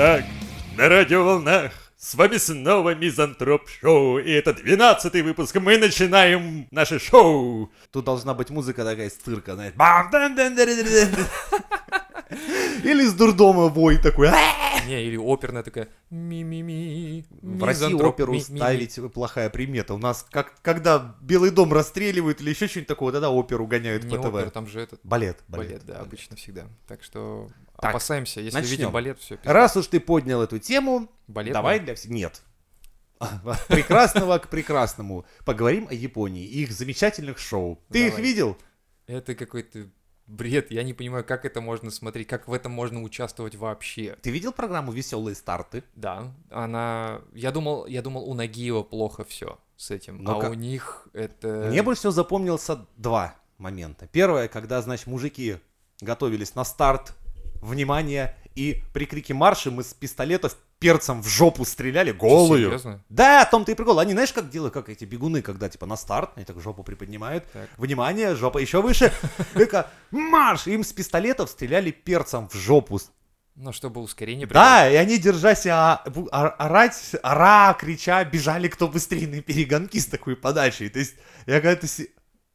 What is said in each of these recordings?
Итак, на радиоволнах с вами снова Мизантроп Шоу, и это 12 выпуск, мы начинаем наше шоу. Тут должна быть музыка такая из цирка, знаешь. Или из дурдома вой такой. Не, или оперная такая ми-ми-ми. В России оперу ставить плохая примета. У нас, как, когда Белый дом расстреливают или еще что-нибудь такое, тогда оперу гоняют Не по ТВ. опера, там же этот Балет, балет, балет. да, обычно всегда. Так что Так, опасаемся, если начнем. видим балет, все. Раз уж ты поднял эту тему, балет, давай для всех... Нет. Прекрасного к прекрасному. Поговорим о Японии и их замечательных шоу. Ты их Давай. видел? Это какой-то бред. Я не понимаю, как это можно смотреть, как в этом можно участвовать вообще. Ты видел программу «Веселые старты»? Да, она... Я думал, я думал, у Нагиева плохо все с этим, Но а как- у них это... Мне больше всего запомнился два момента. Первое, когда, значит, мужики готовились на старт, внимание, и при крике марша мы с пистолетов перцем в жопу стреляли, голую. серьезно? Да, в том-то и прикол. Они, знаешь, как делают, как эти бегуны, когда, типа, на старт, они так жопу приподнимают. Так. Внимание, жопа еще выше. Только марш! Им с пистолетов стреляли перцем в жопу. Ну, чтобы ускорение... Да, и они, держась а, а- орать, ора, крича, бежали кто быстрее на перегонки с такой подачей. То есть, я когда-то...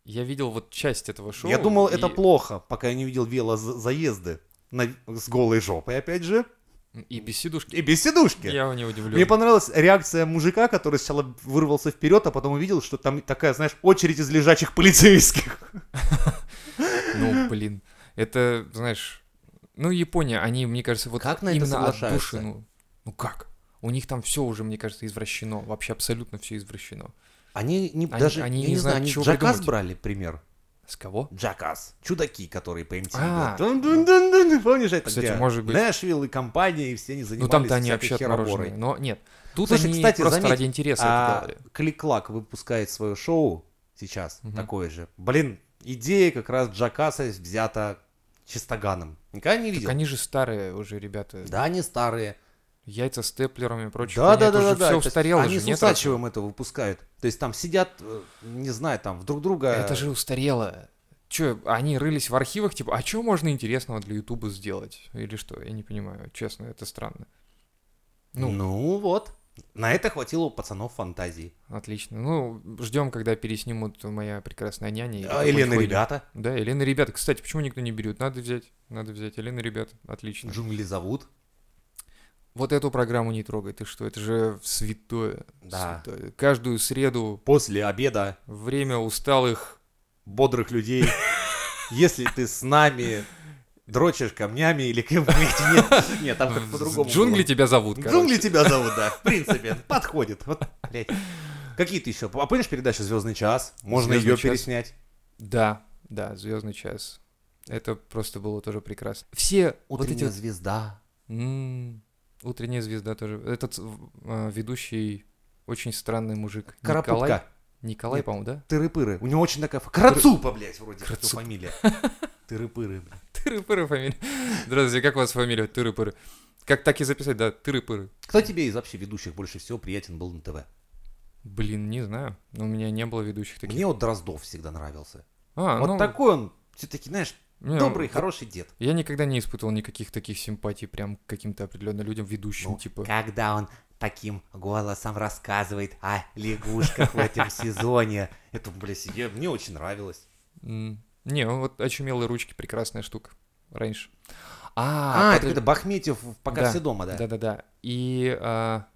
Я видел вот часть этого шоу. Я думал, и- это плохо, пока я не видел велозаезды на... с голой жопой, опять же, И без сидушки. и без сидушки. Я не удивлен. Мне понравилась реакция мужика, который сначала вырвался вперед, а потом увидел, что там такая, знаешь, очередь из лежачих полицейских. Ну, блин. Это, знаешь... Ну, Япония, они, мне кажется, вот Как на это именно от соглашаются? души, ну, ну как? У них там все уже, мне кажется, извращено. Вообще абсолютно все извращено. Они не, Они- даже, они я не не знаю, знают, они Джакас придумать. брали пример. С кого? Джакас. Чудаки, которые по MTV. А. Помнишь это? Кстати, где может быть. Нэшвилл и компания, и все они Ну, занимались там-то они вообще отмороженные. Но нет. Тут Слушай, они кстати, просто заметь, ради интереса а. Клик-клак выпускает свое шоу сейчас, Мгм. такое же. Блин, идея как раз Джакаса взята чистоганом. Никогда не Так видел? они же старые уже ребята. Да, они старые. Яйца степлерами и прочее. Да, да, да, да, да. Все устарело Они же, с? Усачевым это выпускают. То есть там сидят, э, не знаю, там в друг друга... Это же устарело. Че, они рылись в архивах, типа, а что можно интересного для Ютуба сделать? Или что? Я не понимаю, честно, это странно. Ну, Ну, вот. На это хватило у пацанов фантазии. отлично. Ну, ждем, когда переснимут «Моя прекрасная няня». или А, Елена, ребята, Да, Елена, ребята. Кстати, почему никто не берет? Надо взять, надо взять. Елена, ребята, отлично. джунгли зовут. Вот эту программу не трогай, ты что, это же святое. Да. святое. Каждую среду После обеда время усталых бодрых людей. Если ты с нами дрочишь камнями или вместе, нет, нет, там как по-другому. Джунгли было. тебя зовут, короче. Джунгли тебя зовут, да, в принципе, подходит. Вот, блядь. Какие-то еще? А помнишь передачу «Звездный час»? Можно «Звездный ее час». переснять. Да, да, Звездный час. Это просто было тоже прекрасно. Все вот эти Утренняя вот- звезда. М, Утренняя звезда тоже. Этот э, ведущий очень странный мужик. Николай, Карапутка. Николай, Нет. по-моему, да? Тыры-пыры. У него очень такая... Карацупа, блядь, вроде как Карацупа. фамилия. Тыры-пыры. блядь. Тыры-пыры фамилия. Здравствуйте, как у вас фамилия? Тыры-пыры. Как так и записать, да, тыры-пыры. Кто тебе из вообще ведущих больше всего приятен был на ТВ? Блин, не знаю. У меня не было ведущих таких. Мне вот Дроздов всегда нравился. А, Вот ну, такой он, все-таки, знаешь, не, добрый, хороший дед. Я никогда не испытывал никаких таких симпатий прям к каким-то определенным людям, ведущим, Ну, типа. Когда он таким голосом рассказывает о лягушках в этом сезоне. Это, блядь, мне очень нравилось. Не, ну вот очумелые ручки прекрасная штука. Раньше. А, А, это, это Бахметьев, пока Да, все дома, да? Да-да-да. И а,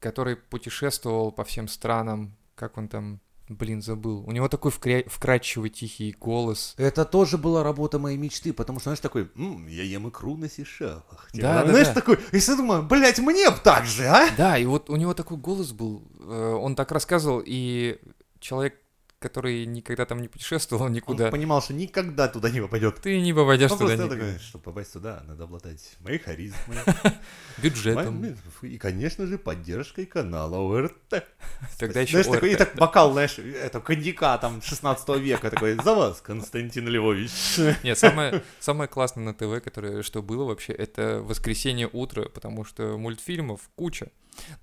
который путешествовал по всем странам, как он там, блин, забыл. У него такой вкря- вкрадчивый тихий голос. Это тоже была работа моей мечты, потому что, знаешь, такой, «М, я ем икру на Сейшелах. Типа, Да, да, знаешь, да. такой, и я думаю, блядь, мне б так же, а? Да, и вот у него такой голос был. э, Он так рассказывал, и человек, который никогда там не путешествовал Он никуда, понимал, что никогда туда не попадет. ты не попадешь Он туда просто такой, чтобы попасть сюда, надо обладать моей харизмой, Бюджетом. моим- и, конечно же, поддержкой канала ОРТ. Тогда еще Знаешь, такой, и так бокал, знаешь, это коньяка там 16 века, такой, за вас, Константин Львович. Нет, самое, самое классное на ТВ, которое что было вообще, это воскресенье утро, потому что мультфильмов куча.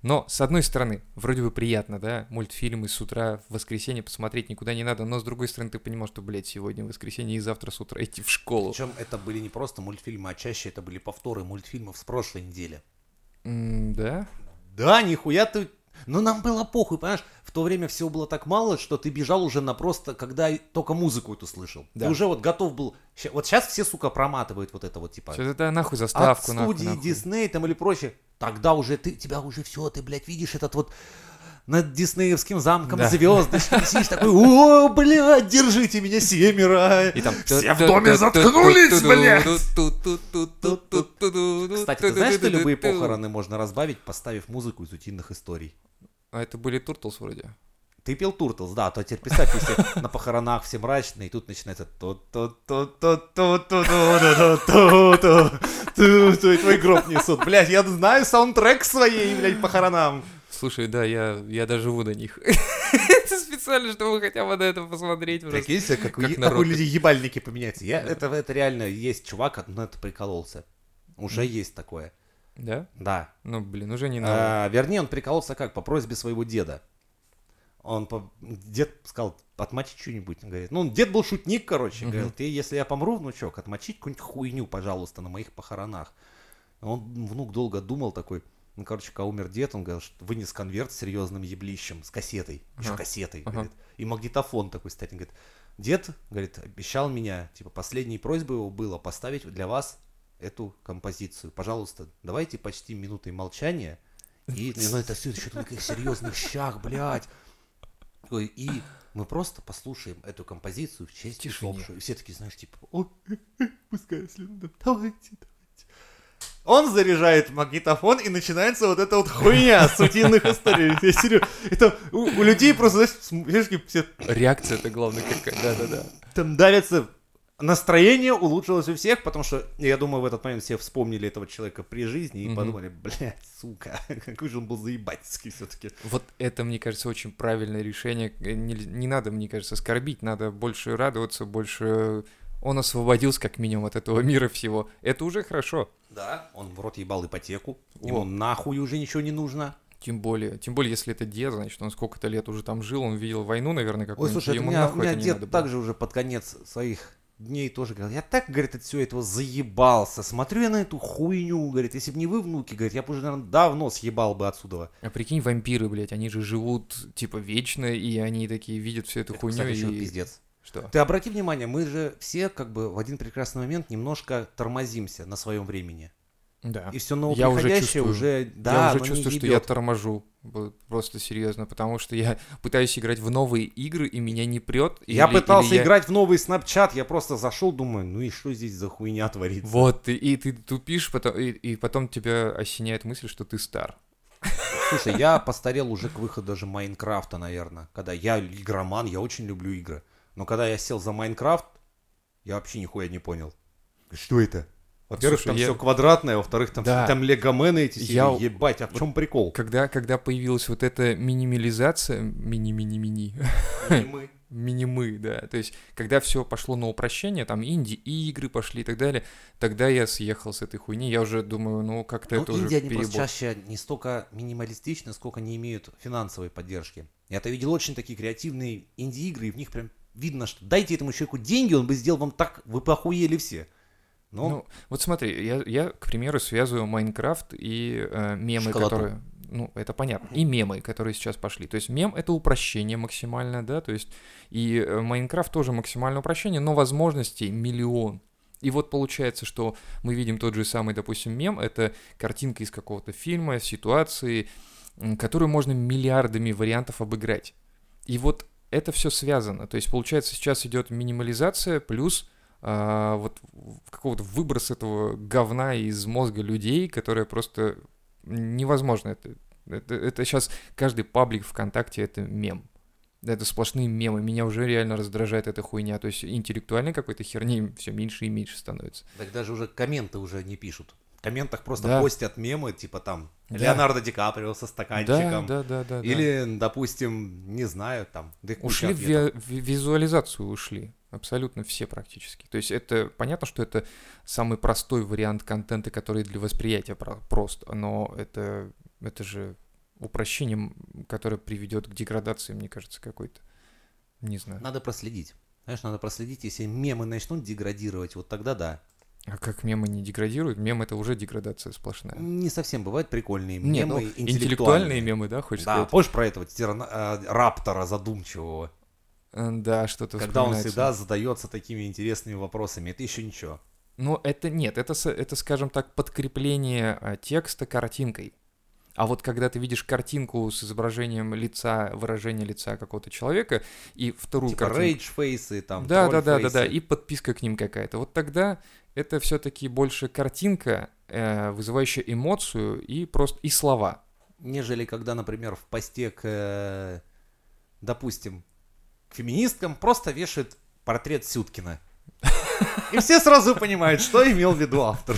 Но, с одной стороны, вроде бы приятно, да, мультфильмы с утра в воскресенье посмотреть никуда не надо, но, с другой стороны, ты понимаешь, что, блядь, сегодня воскресенье и завтра с утра идти в школу. Причем это были не просто мультфильмы, а чаще это были повторы мультфильмов с прошлой недели. М, да? Да, нихуя ты... Но нам было похуй, понимаешь? В то время всего было так мало, что ты бежал уже на просто, когда только музыку эту слышал. Да. Ты уже вот готов был... Вот сейчас все, сука, проматывают вот это вот, типа... Всё это нахуй От заставку, нахуй, студии нахуй. Дисней там или прочее. Тогда уже ты, тебя уже все, ты, блядь, видишь этот вот над диснеевским замком Да. звездочки висишь такой, о, блядь, держите меня семеро. И там... Все в доме заткнулись, блядь! Кстати, ты знаешь, что любые похороны можно разбавить, поставив музыку из утиных историй? А это были Turtles вроде. Ты пел Turtles, да, то теперь представь, если на похоронах все мрачные, и тут начинается то то то то то то то то то то и твой гроб несут. Блядь, я знаю саундтрек своей, блядь, похоронам. Слушай, да, я, я доживу до них. Это специально, чтобы хотя бы на это посмотреть. Прикинь себе, как, Как как у людей ебальники поменяются. Я, это, это реально есть чувак, но это прикололся. Уже есть такое. Да? Да. Ну, блин, уже не надо. А, вернее, он прикололся как? По просьбе своего деда. Он по... Дед сказал, отмочить что-нибудь. Он говорит, ну, дед был шутник, короче. Мгм. Говорил, ты, если я помру, внучок, отмочить какую-нибудь хуйню, пожалуйста, на моих похоронах. Он, внук долго думал такой, ну, короче, когда умер дед, он говорил, что вынес конверт с серьезным еблищем, с кассетой, еще Ага. кассетой, Ага. говорит. И магнитофон такой. Он говорит, дед, говорит, обещал меня, типа, последней просьбой его было поставить для вас эту композицию. Пожалуйста, давайте почти минутой молчания. И, ну, это все еще на таких серьезных щах, блядь. И мы просто послушаем эту композицию в честь усопшего. И все такие, знаешь, типа, о, пускай, если надо, давайте, давайте. Он заряжает магнитофон, и начинается вот эта вот хуйня с утиных историй. Я серьезно, это у, у людей просто, знаешь, все Реакция это главное какая. Да-да-да. там давится. Настроение улучшилось у всех, потому что, я думаю, в этот момент все вспомнили этого человека при жизни и Мгм. подумали, блядь, сука, какой же он был заебательский все-таки. Вот это, мне кажется, очень правильное решение. Э, Не, не надо, мне кажется, скорбить, надо больше радоваться, больше... Он освободился как минимум от этого мира всего. Это уже хорошо. Да, он в рот ебал ипотеку, О. ему нахуй уже ничего не нужно. Тем более, тем более, если это дед, значит, он сколько-то лет уже там жил, он видел войну, наверное, Ой, какую-нибудь. слушай, и это у меня, у меня дед также уже под конец своих дней тоже говорил, я так, говорит, от всего этого заебался, смотрю я на эту хуйню, говорит, если бы не вы, внуки, говорит, я бы уже, наверное, давно съебал бы отсюда. А прикинь, вампиры, блядь, они же живут, типа, вечно, и они такие видят всю эту Это, хуйню кстати, и... пиздец. Что? Ты обрати внимание, мы же все как бы в один прекрасный момент немножко тормозимся на своем времени. Да. И все Я уже чувствую. уже, да, я уже чувствую, что я торможу. Просто серьезно, потому что я пытаюсь играть в новые игры, и меня не прет. Я или- пытался или я- играть в новый Snapchat, я просто зашел, думаю, ну и что здесь за хуйня творится? Вот, и, и ты тупишь, потом, и, и потом тебя осеняет мысль, что ты стар. Слушай, я постарел уже к выходу даже Майнкрафта, наверное. Когда я игроман, я очень люблю игры. Но когда я сел за Майнкрафт, я вообще нихуя не понял. Что это? Во-первых, Слушай, там я- все квадратное, во-вторых, там, Да. там легомены эти Я- сидят. Ебать, а в чем прикол? Когда, когда появилась вот эта минимализация, мини-мини-мини, Мы. минимы, да, то есть, когда все пошло на упрощение, там инди-игры пошли и так далее, тогда я съехал с этой хуйни, я уже думаю, ну, как-то Ну, это уже Индия, они просто перебор. чаще не столько минималистичны, сколько не имеют финансовой поддержки. Я-то видел очень такие креативные инди-игры, и в них прям видно, что дайте этому человеку деньги, он бы сделал вам так, вы бы охуели все. Но Ну, вот смотри, я, я, к примеру, связываю Майнкрафт и э, мемы, Шоколадку. которые... Ну, это понятно. И мемы, которые сейчас пошли. То есть мем — это упрощение максимальное, да, то есть и э, Майнкрафт тоже максимальное упрощение, но возможностей миллион. И вот получается, что мы видим тот же самый, допустим, мем, это картинка из какого-то фильма, ситуации, которую можно миллиардами вариантов обыграть. И вот это все связано. То есть, получается, сейчас идет минимализация плюс а, вот какого-то выброс этого говна из мозга людей, которое просто невозможно. Это, это, это сейчас каждый паблик ВКонтакте это мем. Это сплошные мемы. Меня уже реально раздражает эта хуйня. То есть интеллектуальной какой-то херни все меньше и меньше становится. так даже уже комменты уже не пишут. В комментах просто Да. постят мемы, типа там Да. Леонардо Ди Каприо со Да, стаканчиком. да, да, да. да. Или, допустим, не знаю, там. да Ушли в, ви- визуализацию ушли. Абсолютно все практически. То есть это понятно, что это самый простой вариант контента, который для восприятия про- прост, но это, это же упрощением, которое приведет к деградации, мне кажется, какой-то. Не знаю. Надо проследить. Знаешь, надо проследить, если мемы начнут деградировать, вот тогда да. А как мемы не деградируют? Мем это уже деградация сплошная. Не совсем бывают прикольные Не, мемы, ну, интеллектуальные мемы, да, хочешь Да, сказать? помнишь про этого тирана- э, раптора задумчивого? Э, Да, что-то Когда он всегда задается такими интересными вопросами. Это еще ничего. Но это нет, это, это, скажем так, подкрепление а, текста картинкой. А вот когда ты видишь картинку с изображением лица, выражения лица какого-то человека, и вторую Типа картинку... rage face ы, там, Да, да, да, да, да, и подписка к ним какая-то. Вот тогда это все-таки больше картинка, э, вызывающая эмоцию и просто и слова. Нежели когда, например, в посте к, э, допустим, к феминисткам просто вешают портрет Сюткина. И все сразу понимают, что имел в виду автор.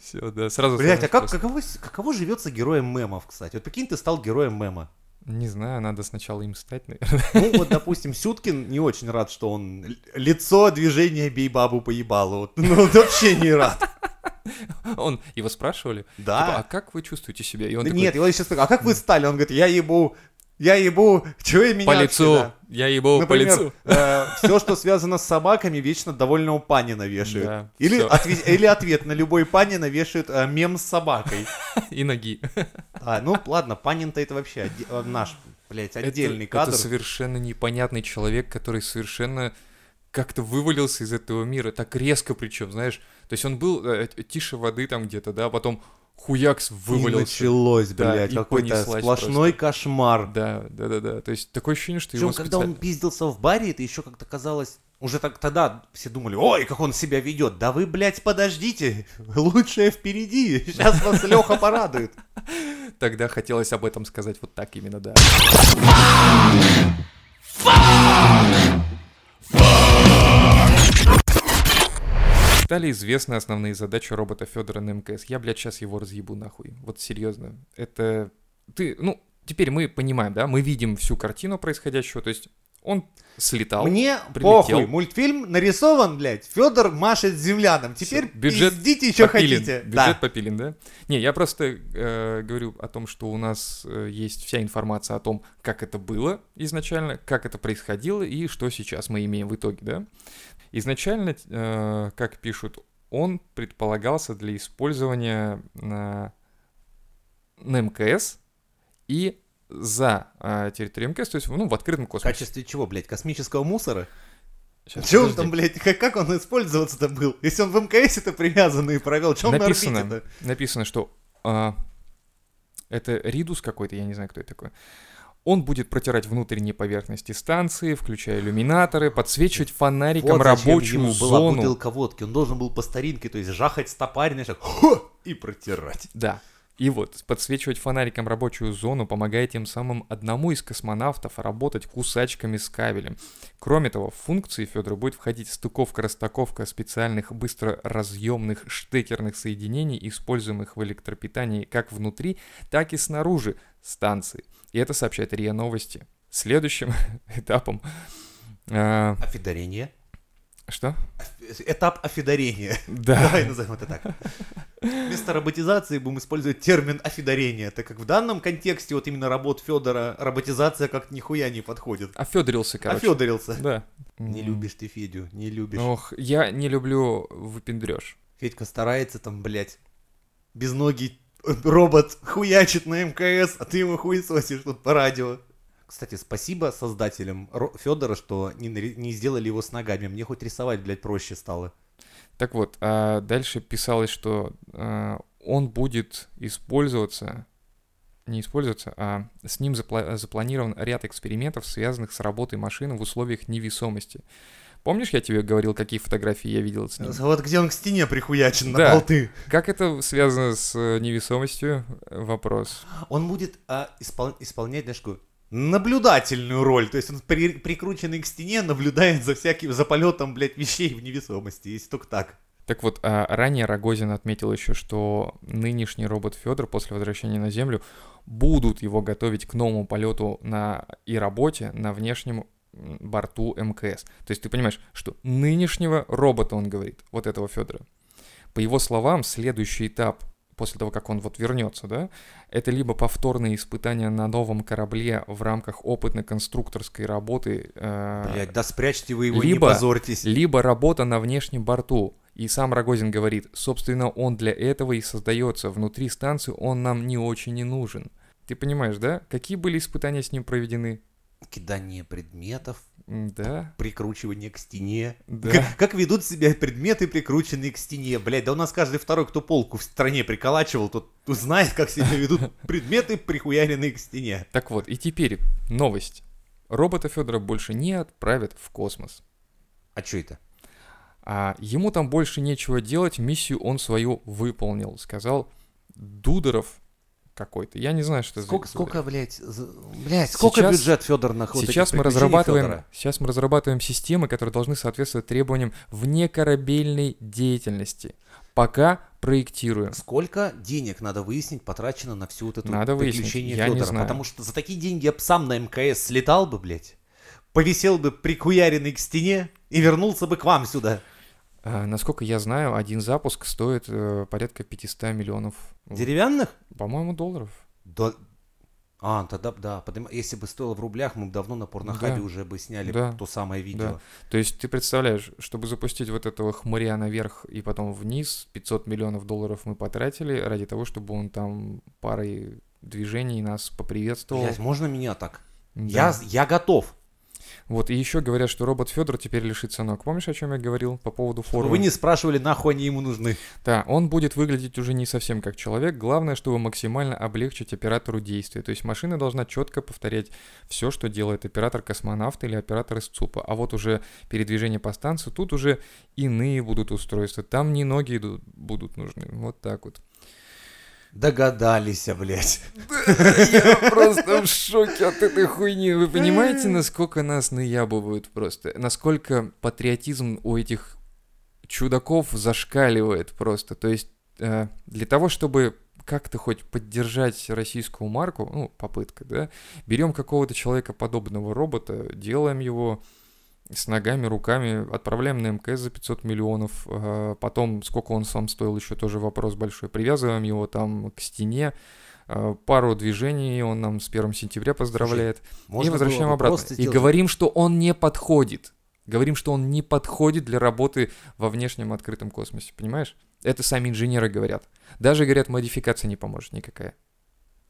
Все, да, сразу. Блять, а как, каково, каково живется героем мемов, кстати? Вот прикинь, ты стал героем мема. Не знаю, надо сначала им стать, наверное. Ну, вот, допустим, Сюткин не очень рад, что он лицо движения бей бабу по ебалу. Вот, Ну, вот вообще не рад. Он, его спрашивали, Да. типа, а как вы чувствуете себя? И он Да такой, нет, его сейчас а как вы стали? Он говорит, я ебу, я ебу, чего и меня по лицу, да?» я ебал по лицу. все, что связано с собаками, вечно довольного Панина вешают. Да, или, всё. отве- или ответ на любой Панина вешают э, мем с собакой. И ноги. А, ну ладно, Панин-то это вообще э, наш, блядь, отдельный это, кадр. Это совершенно непонятный человек, который совершенно как-то вывалился из этого мира, так резко причем, знаешь. То есть он был э, тише воды там где-то, да, потом хуякс И вывалился. началось, Да, блядь, и какой-то сплошной кошмар. Да, да, да, да. То есть такое ощущение, что его Причем, когда он специально- пиздился в баре, это еще как-то казалось... Уже так, тогда все думали, ой, как он себя ведет. Да вы, блядь, подождите, лучшее впереди. Сейчас вас Леха порадует. Тогда хотелось об этом сказать вот так именно, да. Стали известны основные задачи робота Федора на МКС. Я, блядь, сейчас его разъебу нахуй. Вот серьезно. Это... Ты, ну, теперь мы понимаем, да, мы видим всю картину происходящего, то есть он слетал. Мне прилетел. похуй, мультфильм нарисован, блядь. Федор машет землянам. Теперь Всё, бюджет пиздите, что попилен. хотите. Бюджет Да. попилен, да? Не, я просто э, говорю о том, что у нас э, есть вся информация о том, как это было изначально, как это происходило и что сейчас мы имеем в итоге, да? Изначально, э, как пишут, он предполагался для использования на, на МКС и за э, территорией МКС, то есть ну, в открытом В космосе. качестве чего, блядь, космического мусора? Че он там, блядь, как, как он использоваться-то был? Если он в МКС это привязанный и провел, что он на написано, орбите-то? написано, что а, это Ридус какой-то, я не знаю, кто это такой. Он будет протирать внутренние поверхности станции, включая иллюминаторы, подсвечивать фонариком Вот рабочую ему была зону. бутылка водки. Он должен был по старинке, то есть жахать стопарь, знаешь, и протирать. Да. И вот, подсвечивать фонариком рабочую зону, помогая тем самым одному из космонавтов работать кусачками с кабелем. Кроме того, в функции Федора будет входить стыковка-расстыковка специальных быстро разъемных штекерных соединений, используемых в электропитании как внутри, так и снаружи станции. И это сообщает РИА Новости. Следующим этапом... а, Офидарение. Что? Этап офидарения. Да. Давай назовем это так. Вместо роботизации будем использовать термин офидарение, так как в данном контексте вот именно работ Федора роботизация как нихуя не подходит. Офедорился, короче. Офедорился. Да. Не любишь ты Федю, не любишь. Ох, я не люблю выпендрёж. Федька старается там, блядь, без ноги робот хуячит на МКС, а ты ему хуесосишь тут по радио. Кстати, спасибо создателям Федора, что не, не сделали его с ногами. Мне хоть рисовать, блядь, проще стало. Так вот, а дальше писалось, что а, он будет использоваться, не использоваться, а с ним запла- запланирован ряд экспериментов, связанных с работой машины в условиях невесомости. Помнишь, я тебе говорил, какие фотографии я видел с ним? Вот где он к стене прихуячен на Да. болты. Как это связано с э, невесомостью? Вопрос. Он будет а, испол- исполнять, знаешь, наблюдательную роль. То есть он при- прикрученный к стене, наблюдает за всяким, за полетом, блядь, вещей в невесомости. Если только так. Так вот, а ранее Рогозин отметил еще, что нынешний робот Федор после возвращения на Землю будут его готовить к новому полету на и работе на внешнем борту МКС. То есть ты понимаешь, что нынешнего робота, он говорит, вот этого Федора. По его словам, следующий этап после того, как он вот вернется, да, это либо повторные испытания на новом корабле в рамках опытно-конструкторской работы, э, Блять, да спрячьте вы его, либо- не позорьтесь. либо работа на внешнем борту. И сам Рогозин говорит, собственно, он для этого и создается. Внутри станции он нам не очень и нужен. Ты понимаешь, да? Какие были испытания с ним проведены? Кидание предметов, Да, прикручивание к стене. да. Как, как ведут себя предметы, прикрученные к стене? Блять, да у нас каждый второй, кто полку в стране приколачивал, тот знает, как себя ведут предметы, прихуяренные к стене. Так вот, и теперь новость. Робота Федора больше не отправят в космос. А что это? А ему там больше нечего делать, миссию он свою выполнил, сказал Дудоров какой-то. Я не знаю, что Сколько, за сколько, блядь, за- блядь, сколько Сейчас- бюджет Федор на вот этих Сейчас мы разрабатываем, Фёдора? сейчас мы разрабатываем системы, которые должны соответствовать требованиям внекорабельной деятельности. Пока проектируем. Сколько денег надо выяснить потрачено на всю вот эту Надо выяснить, приключение я не Федора? знаю. Потому что за такие деньги я бы сам на МКС слетал бы, блядь, повисел бы прикуяренный к стене и вернулся бы к вам сюда. А, насколько я знаю, один запуск стоит э, порядка 500 миллионов, Деревянных? по-моему, долларов. Да. А, тогда да, потому- если бы стоило в рублях, мы бы давно на порнохабе Да. уже бы сняли Да. то самое видео. То есть ты представляешь, чтобы запустить вот этого хмыря наверх и потом вниз, 500 миллионов долларов мы потратили ради того, чтобы он там парой движений нас поприветствовал. Блядь, можно меня так? Да. Я, я готов. Вот, и еще говорят, что робот Федор теперь лишится ног. Помнишь, о чем я говорил по поводу формы? вы не спрашивали, нахуй они ему нужны. Да, он будет выглядеть уже не совсем как человек. Главное, чтобы максимально облегчить оператору действия. То есть машина должна четко повторять все, что делает оператор-космонавт или оператор из ЦУПа. А вот уже передвижение по станции, тут уже иные будут устройства. Там не ноги идут, будут нужны. Вот так вот. Догадались, а, блядь. Я просто в шоке от этой хуйни. Вы понимаете, насколько нас наябывают просто? Насколько патриотизм у этих чудаков зашкаливает просто. То есть э, для того, чтобы как-то хоть поддержать российскую марку, ну, попытка, да, берем какого-то человека подобного робота, делаем его с ногами, руками, отправляем на МКС за 500 миллионов, э, потом сколько он сам стоил, еще тоже вопрос большой, привязываем его там к стене, э, пару движений он нам с 1 сентября поздравляет, и Можно возвращаем бы обратно. И говорим, что он не подходит. Говорим, что он не подходит для работы во внешнем открытом космосе, понимаешь? Это сами инженеры говорят. Даже, говорят, модификация не поможет никакая.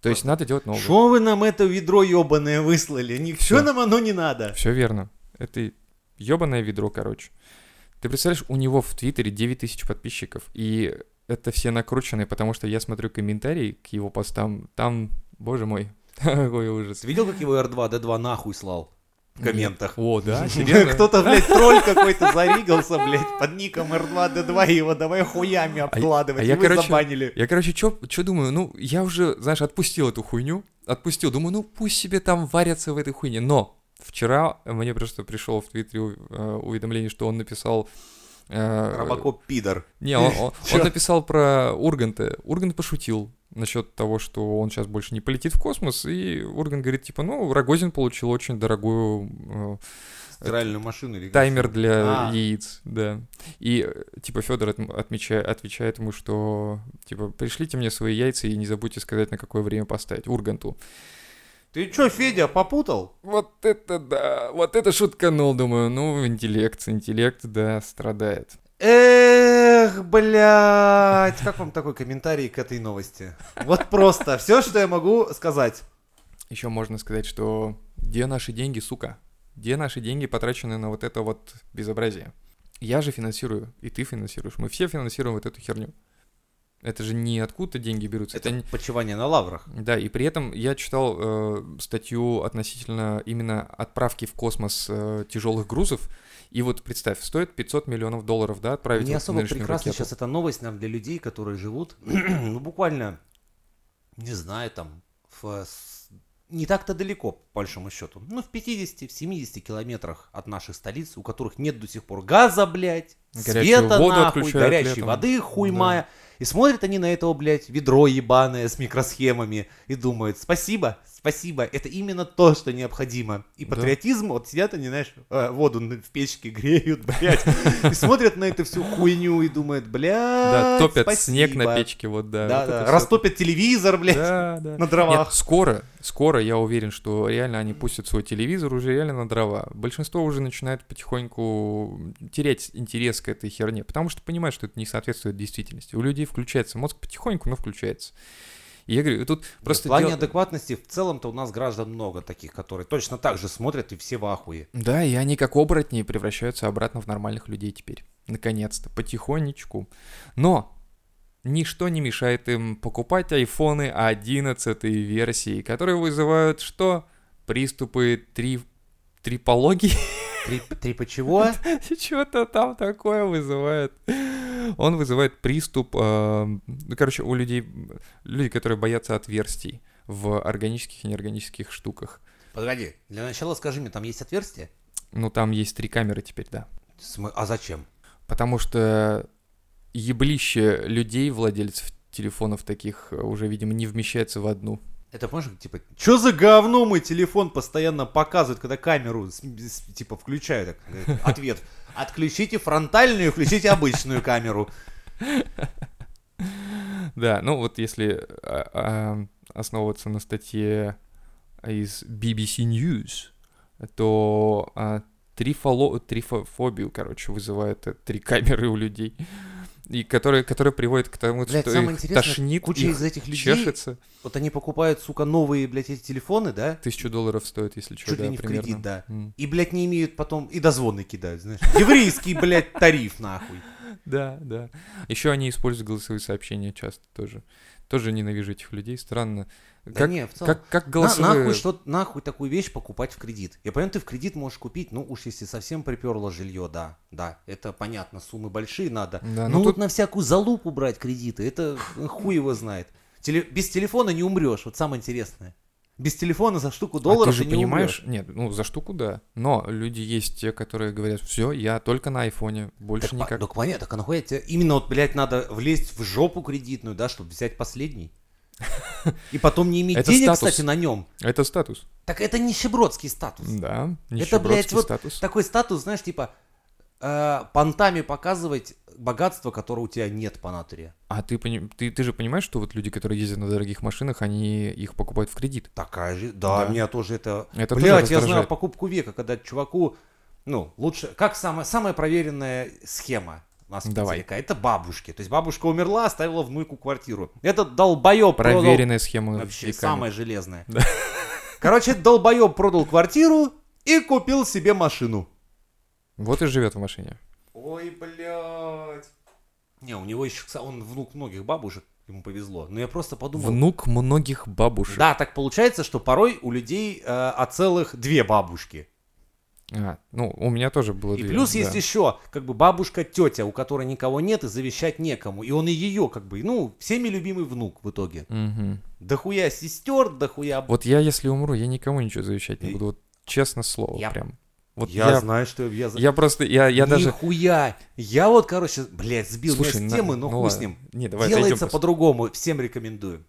То есть надо делать новое. Что вы нам это ведро ебаное выслали? Ничего Всё. нам оно не надо. Все верно. Это ебаное ведро, короче. Ты представляешь, у него в Твиттере 9 тысяч подписчиков, и это все накрученные, потому что я смотрю комментарии к его постам, там, боже мой, какой ужас. Видел, как его R2-D2 нахуй слал? В комментах. О, да, серьезно? Кто-то, блядь, тролль какой-то заригался, блядь, под ником R2-D2, и его давай хуями обкладывать, а и я, короче, забанили. Я, короче, что думаю, ну, я уже, знаешь, отпустил эту хуйню, отпустил, думаю, ну, пусть себе там варятся в этой хуйне, но вчера мне просто пришел в Твиттере э, уведомление, что он написал... э, Робокоп пидор. Не, он, он- он написал про Урганта. Ургант пошутил насчет того, что он сейчас больше не полетит в космос, и Ургант говорит, типа, ну, Рогозин получил очень дорогую э, Стиральную машину или таймер для А. яиц, да. И, типа, Федор отмечает, отвечает ему, что, типа, пришлите мне свои яйца и не забудьте сказать, на какое время поставить, Урганту. Ты чё, Федя, попутал? Вот это да, вот это шутканул, думаю, ну, интеллект, интеллект, да, страдает. Эх, блядь. Как вам такой комментарий к этой новости? Вот просто. Все, что я могу сказать. Еще можно сказать, что где наши деньги, сука? Где наши деньги, потраченные на вот это вот безобразие? Я же финансирую, и ты финансируешь. Мы все финансируем вот эту херню. Это же не откуда деньги берутся. Это, Это почивание на лаврах. Да, и при этом я читал э, статью относительно именно отправки в космос э, тяжелых грузов. И вот представь, стоит 500 миллионов долларов, да, отправить Не вот особо ракету. сейчас эта новость, наверное, для людей, которые живут, ну, буквально, не знаю, там, в, не так-то далеко, по большому счету. Ну, в 50, в 70 километрах от наших столиц, у которых нет до сих пор газа, блядь, Горячую света нахуй, горячей летом. воды хуй Да. И смотрят они на этого, блядь, ведро ебаное с микросхемами и думают, спасибо, спасибо, это именно то, что необходимо. И Да. патриотизм, вот сидят они, знаешь, э, воду в печке греют, блядь, и смотрят на эту всю хуйню и думают, блядь, Да, топят снег на спасибо». печке, вот да. Да, вот да, растопят телевизор, блядь, Да, да. на дровах. Нет, скоро, скоро, я уверен, что реально они пустят свой телевизор уже реально на дрова. Большинство уже начинает потихоньку терять интерес к этой херне, потому что понимают, что это не соответствует действительности. У людей включается мозг потихоньку, но включается. И я говорю, тут в просто... плане дело- адекватности в целом-то у нас граждан много таких, которые точно так же смотрят и все в ахуе. Да, и они как оборотни превращаются обратно в нормальных людей теперь. Наконец-то, потихонечку. Но ничто не мешает им покупать айфоны 11 версии, которые вызывают что? Приступы три... трипологии? Три, трипа чего? Что-то там такое вызывает. Он вызывает приступ... э, ну, короче, у людей... Люди, которые боятся отверстий в органических и неорганических штуках. Погоди, для начала скажи мне, там есть отверстие? Ну, там есть три камеры теперь, да. А зачем? Потому что еблище людей, владельцев телефонов таких, э, уже, видимо, не вмещается в одну. Это как, типа, что за говно мой телефон постоянно показывает, когда камеру, типа, включаю, так, ответ, отключите фронтальную, включите обычную камеру. Да, ну вот если а, а, основываться на статье из BBC News, то а, трифоло- трифофобию, короче, вызывает три камеры у людей. И которые, которые приводят к тому, Блядь, что самое их тошнит, куча их из этих людей, чешется. вот они покупают, сука, новые, блядь, эти телефоны, да, Тысячу долларов стоит, если что, чуть да, ли не в примерно. кредит, да, М. и, блядь, не имеют потом, и дозвоны кидают, знаешь, еврейский, блядь, тариф, нахуй. Да, да. Еще они используют голосовые сообщения часто тоже. Тоже ненавижу этих людей. Странно. Да Как, не, в целом, как, как На- голосовые... нахуй, что, нахуй такую вещь покупать в кредит? Я понимаю, ты в кредит можешь купить, ну уж если совсем приперло жилье, да, да, это понятно, суммы большие надо. Да, ну ну вот тут- на всякую залупу брать кредиты, это хуй его знает. Теле- без телефона не умрешь, вот самое интересное. Без телефона за штуку А долларов ты же не понимаешь, умрешь. нет, ну за штуку да. Но люди есть те, которые говорят, все, я только на айфоне, больше Так, никак. так понятно, так а нахуя тебе именно вот, блядь, надо влезть в жопу кредитную, да, чтобы взять последний. И потом не иметь Это денег, статус. кстати, на нем. Это статус. Так это нищебродский статус. Да, Это, нищебродский блядь, вот статус. такой статус, знаешь, типа э, понтами показывать богатство, которого у тебя нет по натуре. А ты, ты, ты же понимаешь, что вот люди, которые ездят на дорогих машинах, они их покупают в кредит. Такая же. Да, Да. меня тоже это. Это Блять, я знаю покупку века, когда чуваку, ну, лучше. Как самая, самая проверенная схема нас Давай. Питере? Это бабушки. То есть бабушка умерла, оставила внуку квартиру. Этот долбоеб продал. Проверенная схема Вообще веками. самая железная. Короче, этот долбоеб продал квартиру и купил себе машину. Вот и живет в машине. Ой, блядь. Не, у него еще, он внук многих бабушек, ему повезло. Но я просто подумал. Внук многих бабушек. Да, так получается, что порой у людей э, от целых две бабушки. А, ну, у меня тоже было И две, плюс да. есть еще, как бы бабушка-тетя, у которой никого нет и завещать некому. И он и ее, как бы, ну, всеми любимый внук в итоге. Мгм. Дохуя сестер, дохуя... Вот я, если умру, я никому ничего завещать не буду. Вот честно слово, Я- прям. Вот я, я, знаю, что я... я просто, я, я даже... Нихуя! Я вот, короче, блядь, сбил Слушай, меня с на- темы, но ну хуй с ним. Не, давай Делается по-другому, всем рекомендую.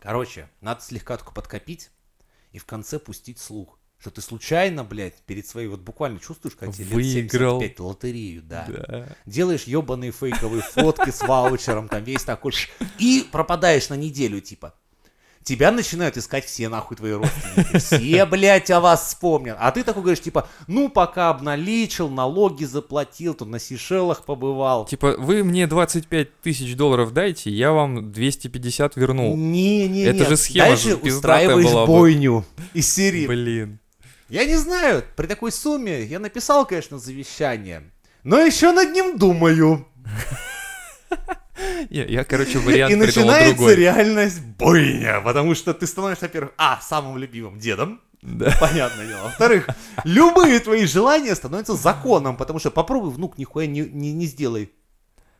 Короче, надо слегка только подкопить и в конце пустить слух. Что ты случайно, блядь, перед своей, вот буквально чувствуешь, как тебе лет Выиграл. 75 лотерею, да. Да. Делаешь ебаные фейковые фотки с ваучером, там весь такой, и пропадаешь на неделю, типа. Тебя начинают искать все нахуй твои родственники. Все, блядь, о вас вспомнят. А ты такой говоришь, типа, ну, пока обналичил, налоги заплатил, тут на Сейшелах побывал. Типа, вы мне 25 тысяч долларов дайте, я вам 250 верну. Не, не, это же схема Дальше пиздатая устраиваешь была бы. бойню из серии. Блин. Я не знаю, при такой сумме я написал, конечно, завещание, но еще над ним думаю. Я, я, короче, вариант И начинается другой. реальность бойня, потому что ты становишься, во-первых, а, самым любимым дедом, Да. понятное дело. Во-вторых, любые твои желания становятся законом, потому что попробуй, внук, нихуя не, не, не сделай.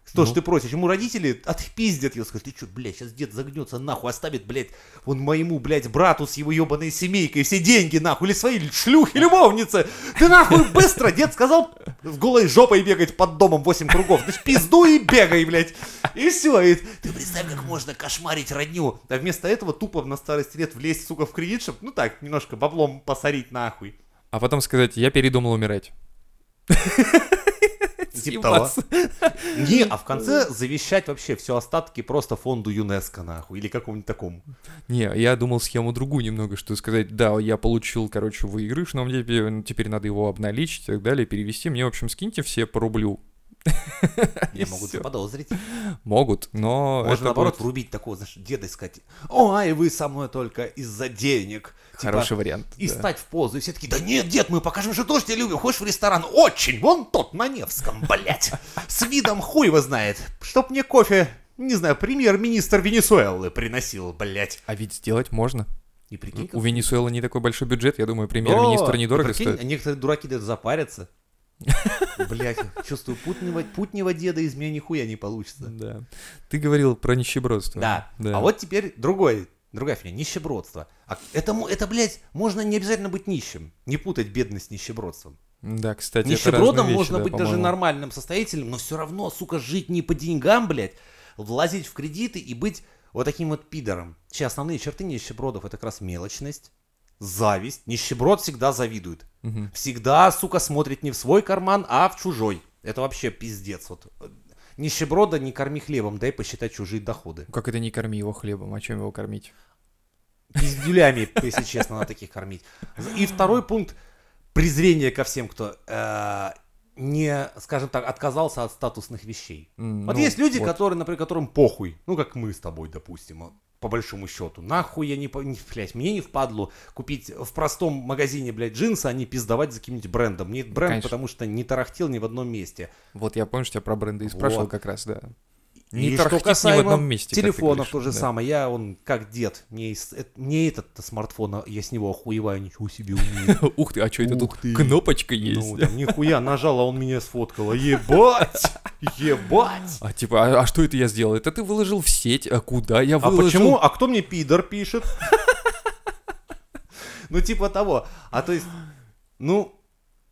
Что ж Ну. ты просишь? Ему родители отпиздят его, скажут, ты что, блядь, сейчас дед загнется нахуй, оставит, блядь, вон моему, блядь, брату с его ебаной семейкой все деньги, нахуй, или свои шлюхи, любовницы. Ты нахуй быстро, дед сказал, с голой жопой бегать под домом 8 кругов. Значит, пизду и бегай, блядь. И все. И ты представь, как можно кошмарить родню. А вместо этого тупо на старости лет влезть, сука, в кредит, чтобы, ну так, немножко баблом посорить нахуй. А потом сказать, я передумал умирать. Типа того. Съебаться. Не, а в конце завещать вообще все остатки просто фонду ЮНЕСКО, нахуй, или какому-нибудь такому. Не, я думал схему другую немного, что сказать, да, я получил, короче, выигрыш, но мне теперь надо его обналичить и так далее, перевести. Мне, в общем, скиньте все по рублю. И Меня могут заподозрить. Могут, но Можно наоборот врубить такого, знаешь, деда искать. Ой, вы со мной только из-за денег. Типа, хороший вариант. И стать в позу. И все такие, да нет, дед, мы покажем, что тоже тебя любим. Хочешь в ресторан? Очень, вон тот на Невском, блядь. С видом хуй его знает. Чтоб мне кофе, не знаю, премьер-министр Венесуэлы приносил, блядь. А ведь сделать можно. И прикинь, У Венесуэлы не такой большой бюджет, я думаю, О, премьер-министр и недорого стоит. Некоторые дураки дают запарятся. Блять, чувствую, путнего, путнего деда из меня нихуя не получится. Да. Ты говорил про нищебродство. Да. А вот теперь другой, другая фигня, нищебродство. А это, это, блядь, можно не обязательно быть нищим. Не путать бедность с нищебродством. Да, кстати, Нищебродом вещи, можно да, быть даже нормальным состоятельным, но все равно, сука, жить не по деньгам, блядь, влазить в кредиты и быть вот таким вот пидором. Че, основные черты нищебродов это как раз мелочность, зависть. Нищеброд всегда завидует. Мгм. Всегда, сука, смотрит не в свой карман, а в чужой. Это вообще пиздец. Вот. э, Нищеброда не корми хлебом, дай посчитать чужие доходы. Как это не корми его хлебом, а чем его кормить? Пиздюлями, если честно, надо таких кормить. И второй пункт презрение ко всем, кто э, не, скажем так, отказался от статусных вещей. М, Вот ну, есть люди, вот. которые, например, которым похуй, ну как мы с тобой, допустим, по большому счету. Нахуй я не, по- не блядь, мне не впадлу купить в простом магазине, блядь, джинсы, а не пиздовать за каким-нибудь брендом. Мне этот бренд, конечно. потому что не тарахтел ни в одном месте. Вот я помню, что тебя про бренды и спрашивал Вот. как раз, да. И Не что тарахтит ни в касаемо одном месте. телефонов то же да. самое. Я, он, как дед, мне, из- э, мне этот смартфон, а я с него охуеваю, ничего себе умеет. Ух ты, а что это тут кнопочка Ну, есть? там, нихуя, нажал, а он меня сфоткал. Ебать! Ебать! А типа, а, а что это я сделал? Это ты выложил в сеть, а куда я А выложил? почему? А кто мне пидор пишет? Ну, типа того. А то есть, ну,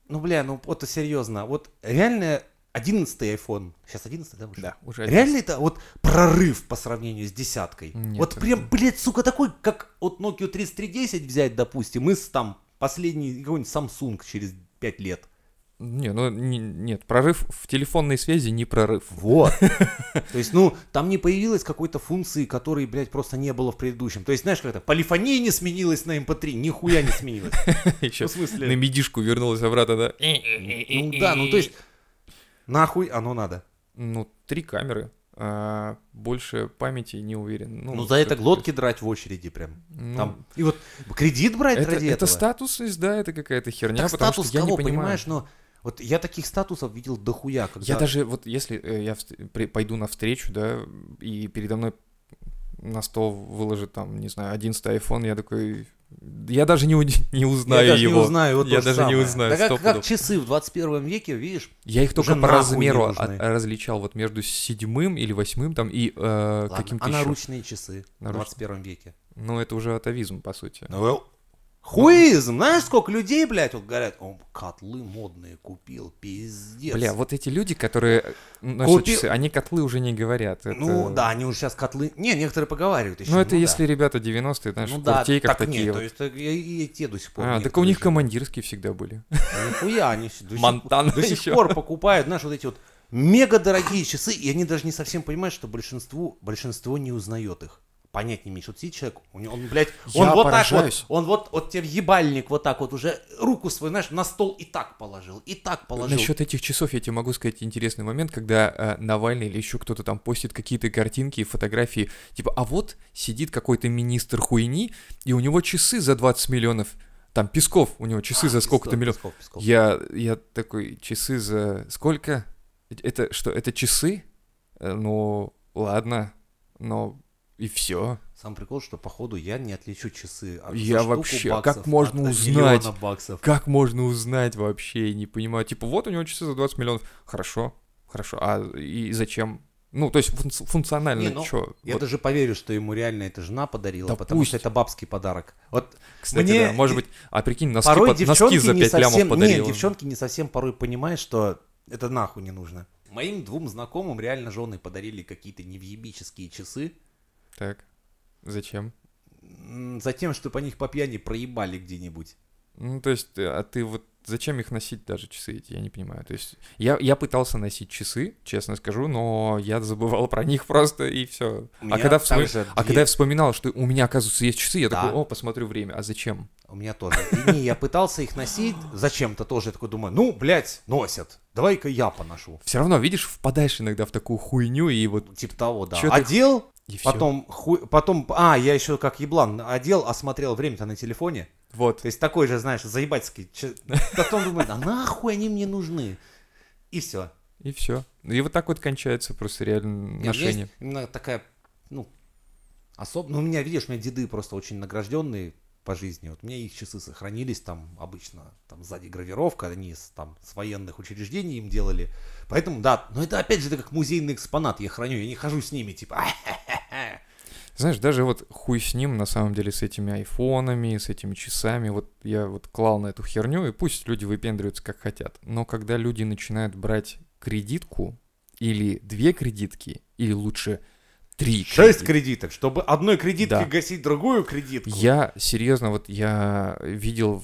ну, бля, ну, вот серьезно. Вот реально 11 iPhone. Сейчас 11, да, вышел? Да, уже Реально это вот прорыв по сравнению с десяткой. Нет, вот прям, блядь, сука, такой, как от Nokia 3310 взять, допустим, и с там последний какой-нибудь Samsung через 5 лет. Не, ну не- нет, прорыв в телефонной связи не прорыв. Вот. То есть, ну, там не появилось какой-то функции, которой, блядь, просто не было в предыдущем. То есть, знаешь, как это, полифония не сменилась на MP3, нихуя не сменилась. Еще Ну, в смысле? на медишку вернулась обратно, да? Ну да, ну то есть, нахуй оно надо. Ну, три камеры. а больше памяти не уверен. Ну, Ну, за это глотки драть в очереди прям. ну, Там, и вот кредит брать это, ради это этого. статусность, да, это какая-то херня, Так потому статус что я кого, не понимаю. понимаешь, но вот я таких статусов видел дохуя, когда... Я даже вот если э, я пойду на встречу, да, и передо мной на стол выложит там, не знаю, 11 iPhone, я такой, я даже не, не узнаю я даже его. не узнаю, вот Я даже не самое. узнаю, Да как, как часы в 21 веке, видишь? Я их только по размеру не от- различал вот между седьмым или восьмым там и э, каким-то а еще. наручные часы в Наручные. 21 веке? Ну, это уже атовизм, по сути. Ну, Хуизм, знаешь, сколько людей, блядь, вот говорят, он котлы модные купил, пиздец. Бля, вот эти люди, которые носят Купи- часы, они котлы уже не говорят. Это- Ну, да, они уже сейчас котлы... Не, некоторые поговаривают еще. Ну, это да. если ребята 90-е, знаешь, Ну да, куртейках так такие нет, вот. то есть так и, и те до сих пор. А, так у них же. командирские всегда были. Нихуя, они до сих- до сих еще. пор покупают, знаешь, вот эти вот мега дорогие часы, и они даже не совсем понимают, что большинству, большинство не узнает их. Понять не имеет. Вот сидит человек, у него- он, блядь, он Я вот так поражаюсь. вот, он вот, вот тебе ебальник вот так вот уже руку свою, знаешь, на стол и так положил, и так положил. Насчет этих часов я тебе могу сказать интересный момент, когда э, Навальный или еще кто-то там постит какие-то картинки и фотографии, типа, а вот сидит какой-то министр хуйни, и у него часы за 20 миллионов, там Песков, у него часы А, за сколько-то миллионов. Песков, Песков. Я, я такой, часы за сколько? Это что, это часы? Э, Ну, ладно, но и все. Сам прикол, что походу я не отличу часы от Я вообще- баксов как можно от узнать? баксов. Как можно узнать вообще? Не понимаю. Типа, вот у него часы за 20 миллионов. Хорошо, хорошо, а и зачем? Ну, то есть функци- функционально Не, ну, что? Я даже поверю, что ему реально эта жена подарила, Да потому пусть. что это бабский подарок. Вот Кстати, мне да, может быть, а прикинь, носки, порой под- носки за не 5 лямов совсем, подарила. Нет, девчонки не совсем порой понимают, что это нахуй не нужно. Моим двум знакомым реально жены подарили какие-то невъебические часы, Так, зачем? м, за тем, чтобы они их по пьяни проебали где-нибудь. Ну, то есть, э, а ты вот зачем их носить даже часы эти, я не понимаю. То есть, я, я пытался носить часы, честно скажу, но я забывал про них просто, и все. А когда, вспоми- также а две- когда я вспоминал, что у меня, оказывается, есть часы, я Да. такой, о, посмотрю время, а зачем? У меня тоже. И не, я пытался их носить зачем-то тоже. Я такой думаю, ну, блядь, носят. Давай-ка я поношу. Все равно, видишь, впадаешь иногда в такую хуйню, и вот, Типа того, да. Чё Одел, и все. потом, хуй- потом, а, я еще как еблан одел, осмотрел время-то на телефоне. Вот. То есть такой же, знаешь, заебательский. Потом думаю, да нахуй они мне нужны. И все. И все. И вот так вот кончается просто реально ношение. Есть именно такая, ну, особо... Ну, у меня, видишь, у меня деды просто очень награжденные по жизни. Вот у меня их часы сохранились, там обычно там сзади гравировка, они с, там с военных учреждений им делали. Поэтому, да, но это опять же это как музейный экспонат, я храню, я не хожу с ними, типа, Знаешь, даже вот хуй с ним, на самом деле, с этими айфонами, с этими часами, вот я вот клал на эту херню, и пусть люди выпендриваются как хотят. Но когда люди начинают брать кредитку, или две кредитки, или лучше три шесть кредиток, чтобы одной кредиткой Да. гасить другую кредитку. Я серьезно, вот я видел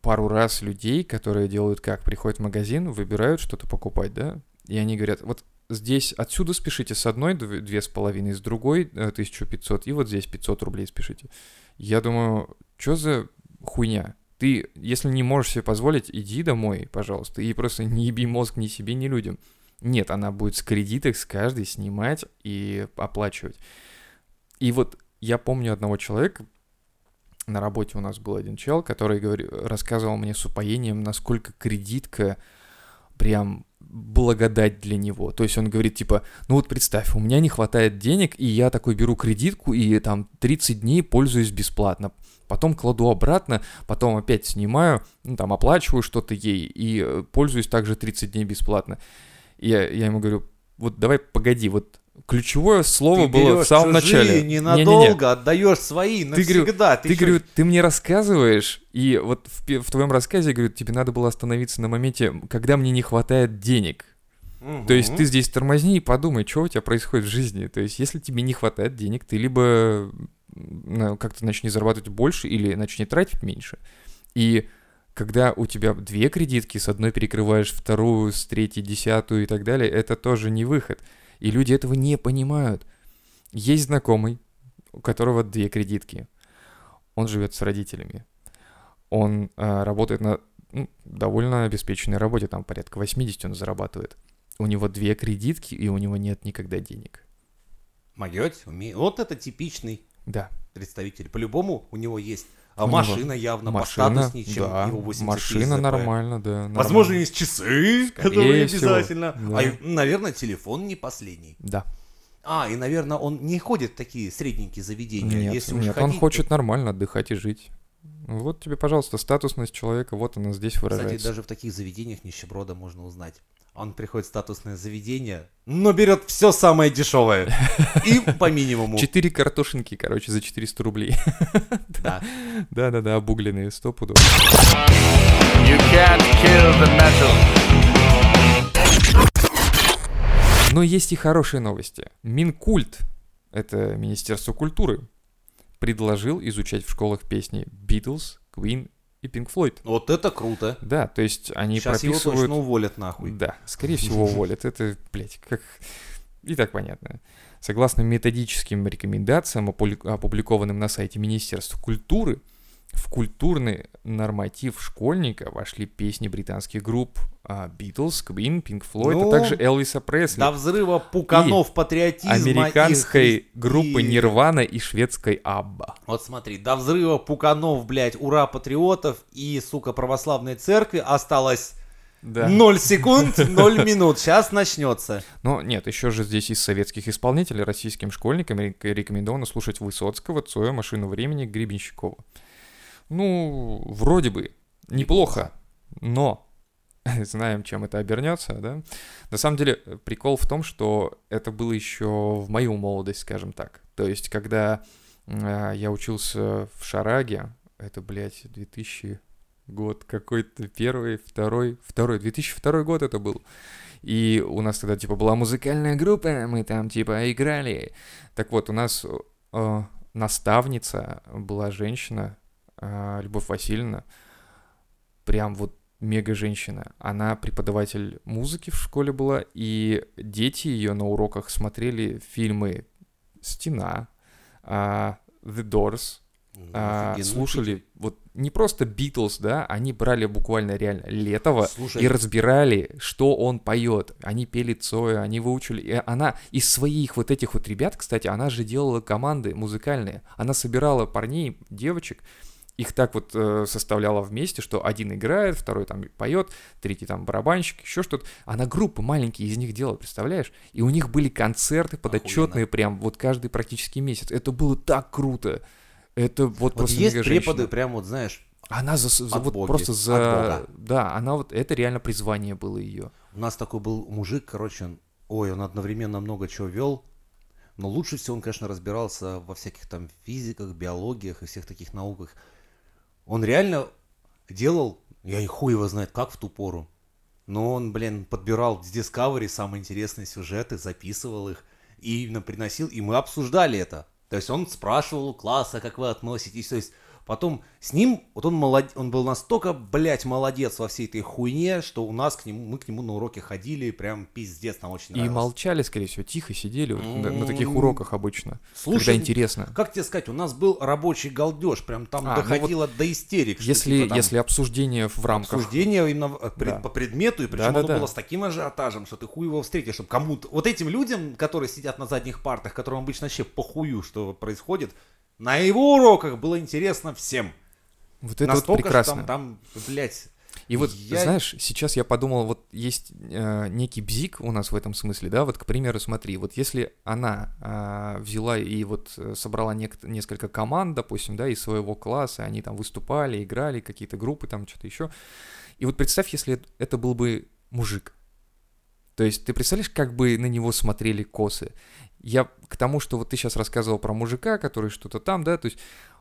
пару раз людей, которые делают как, приходят в магазин, выбирают что-то покупать, да, и они говорят, вот здесь отсюда спешите с одной дв- две с половиной, с другой э, 1500, и вот здесь 500 рублей спешите. Я думаю, что за хуйня? Ты, если не можешь себе позволить, иди домой, пожалуйста, и просто не еби мозг ни себе, ни людям. Нет, она будет с кредиток с каждой снимать и оплачивать. И вот я помню одного человека, на работе у нас был один чел, который говори- рассказывал мне с упоением, насколько кредитка прям благодать для него. То есть он говорит, типа, ну вот представь, у меня не хватает денег, и я такой беру кредитку, и там 30 дней пользуюсь бесплатно. Потом кладу обратно, потом опять снимаю, ну там оплачиваю что-то ей, и э, пользуюсь также 30 дней бесплатно. И я, я ему говорю, вот давай погоди, вот ключевое слово Ты было в самом чужие начале. Ненадолго, отдаешь свои Ты, говорю, навсегда. ты, чё- говорю, ты мне рассказываешь, и вот в, в твоем рассказе, говорю, тебе надо было остановиться на моменте, когда мне не хватает денег. То есть ты здесь тормозни и подумай, что у тебя происходит в жизни. То есть если тебе не хватает денег, ты либо как-то начни зарабатывать больше или начни тратить меньше. И когда у тебя две кредитки, с одной перекрываешь вторую, с третьей десятую и так далее, это тоже не выход. И люди этого не понимают. Есть знакомый, у которого две кредитки. Он живет с родителями. Он а, работает на ну, довольно обеспеченной работе, там порядка 80 он зарабатывает. У него две кредитки, и у него нет никогда денег. Могете, уме- Вот это типичный Да. представитель. По-любому у него есть а, У него машина явно Машина, постатуснее, чем да, его 80 машина ЗП. нормально, да. Возможно, нормально. есть часы, Скорее которые всего, обязательно. да. А, наверное, телефон не последний. Да. А, и, наверное, он не ходит в такие средненькие заведения. Нет, Если нет, он ходить, хочет нормально отдыхать и жить. Вот тебе, пожалуйста, статусность человека, вот она здесь выражается. Кстати, даже в таких заведениях нищеброда можно узнать. Он приходит в статусное заведение, но берет все самое дешевое. И по минимуму. Четыре картошинки, короче, за 400 рублей. Да. Да-да-да, обугленные, сто пудов. You can't kill the metal. Но есть и хорошие новости. Минкульт, это Министерство культуры, предложил изучать в школах песни Beatles, Queen и Pink Floyd. Вот это круто. Да, то есть они Сейчас его прописывают... точно уволят нахуй. Да, скорее всего уволят. Это, блядь, как... И так понятно. Согласно методическим рекомендациям, опубликованным на сайте Министерства культуры, в культурный норматив школьника вошли песни британских групп а, Beatles, Queen, Pink Floyd, Ну, а также Элвиса Пресли, До взрыва пуканов патриотизма. и американской хри- группы и- Нирвана и шведской Абба. Вот смотри, до взрыва пуканов, блядь, ура патриотов и, сука, православной церкви осталось Да. 0 секунд, 0 минут. Сейчас начнется. Но нет, еще же здесь из советских исполнителей российским школьникам рек- рекомендовано слушать Высоцкого, Цоя, Машину времени, Гребенщикова. Ну, вроде бы, неплохо, но знаем, чем это обернется, да. На самом деле, э, прикол в том, что это было еще в мою молодость, скажем так. То есть, когда э, я учился в Шараге, это, блядь, 2000 год какой-то, первый, второй, второй, 2002 год это был. И у нас тогда, типа, была музыкальная группа, мы там, типа, играли. Так вот, у нас э, наставница была женщина, Любовь Васильевна, прям вот мега женщина. Она преподаватель музыки в школе была, и дети ее на уроках смотрели фильмы «Стена», а, «The Doors», а, Офигенно. слушали вот не просто Битлз, да, они брали буквально реально Летова Слушай. и разбирали, что он поет. Они пели Цоя, они выучили. И она из своих вот этих вот ребят, кстати, она же делала команды музыкальные. Она собирала парней, девочек, их так вот э, составляла вместе, что один играет, второй там поет, третий там барабанщик, еще что-то. Она группы маленькие из них делала, представляешь? И у них были концерты подотчетные прям вот каждый практически месяц. Это было так круто. Это вот, Вот просто есть преподы, прям вот, знаешь, Она за, за- От вот боги, просто за... Да, она вот... Это реально призвание было ее. У нас такой был мужик, короче, он, ой, он одновременно много чего вел, но лучше всего он, конечно, разбирался во всяких там физиках, биологиях и всех таких науках. Он реально делал, я и хуй его знает, как в ту пору, но он, блин, подбирал с Discovery самые интересные сюжеты, записывал их и именно приносил, и мы обсуждали это. То есть он спрашивал у класса, как вы относитесь, то есть Потом с ним, вот он, молод... он был настолько, блядь, молодец во всей этой хуйне, что у нас к нему, мы к нему на уроки ходили, прям пиздец, нам очень И нравилось. молчали, скорее всего, тихо сидели вот на, на таких уроках обычно. Слушай, когда интересно. Как тебе сказать, у нас был рабочий галдеж, прям там А, ну доходило до истерик. Если, типа, там если обсуждение в рамках... обсуждение именно э, пред- Да. по предмету, и причем оно Да-да-да. было с таким ажиотажем, что ты хуй его встретишь, чтобы кому-то... Вот этим людям, которые сидят на задних партах, которым обычно вообще похую, что происходит, на его уроках было интересно всем. Вот это вот Настолько, прекрасно. что там, там, блядь, И вот, Я- знаешь, сейчас я подумал, вот есть э, некий бзик у нас в этом смысле, да, вот, к примеру, смотри, вот если она а, взяла и вот э, собрала нек- несколько команд, допустим, да, из своего класса, они там выступали, играли, какие-то группы, там что-то еще, и вот представь, если это был бы мужик, то есть ты представляешь, как бы на него смотрели косы? Я к тому, что вот ты сейчас рассказывал про мужика, который что-то там, да, то есть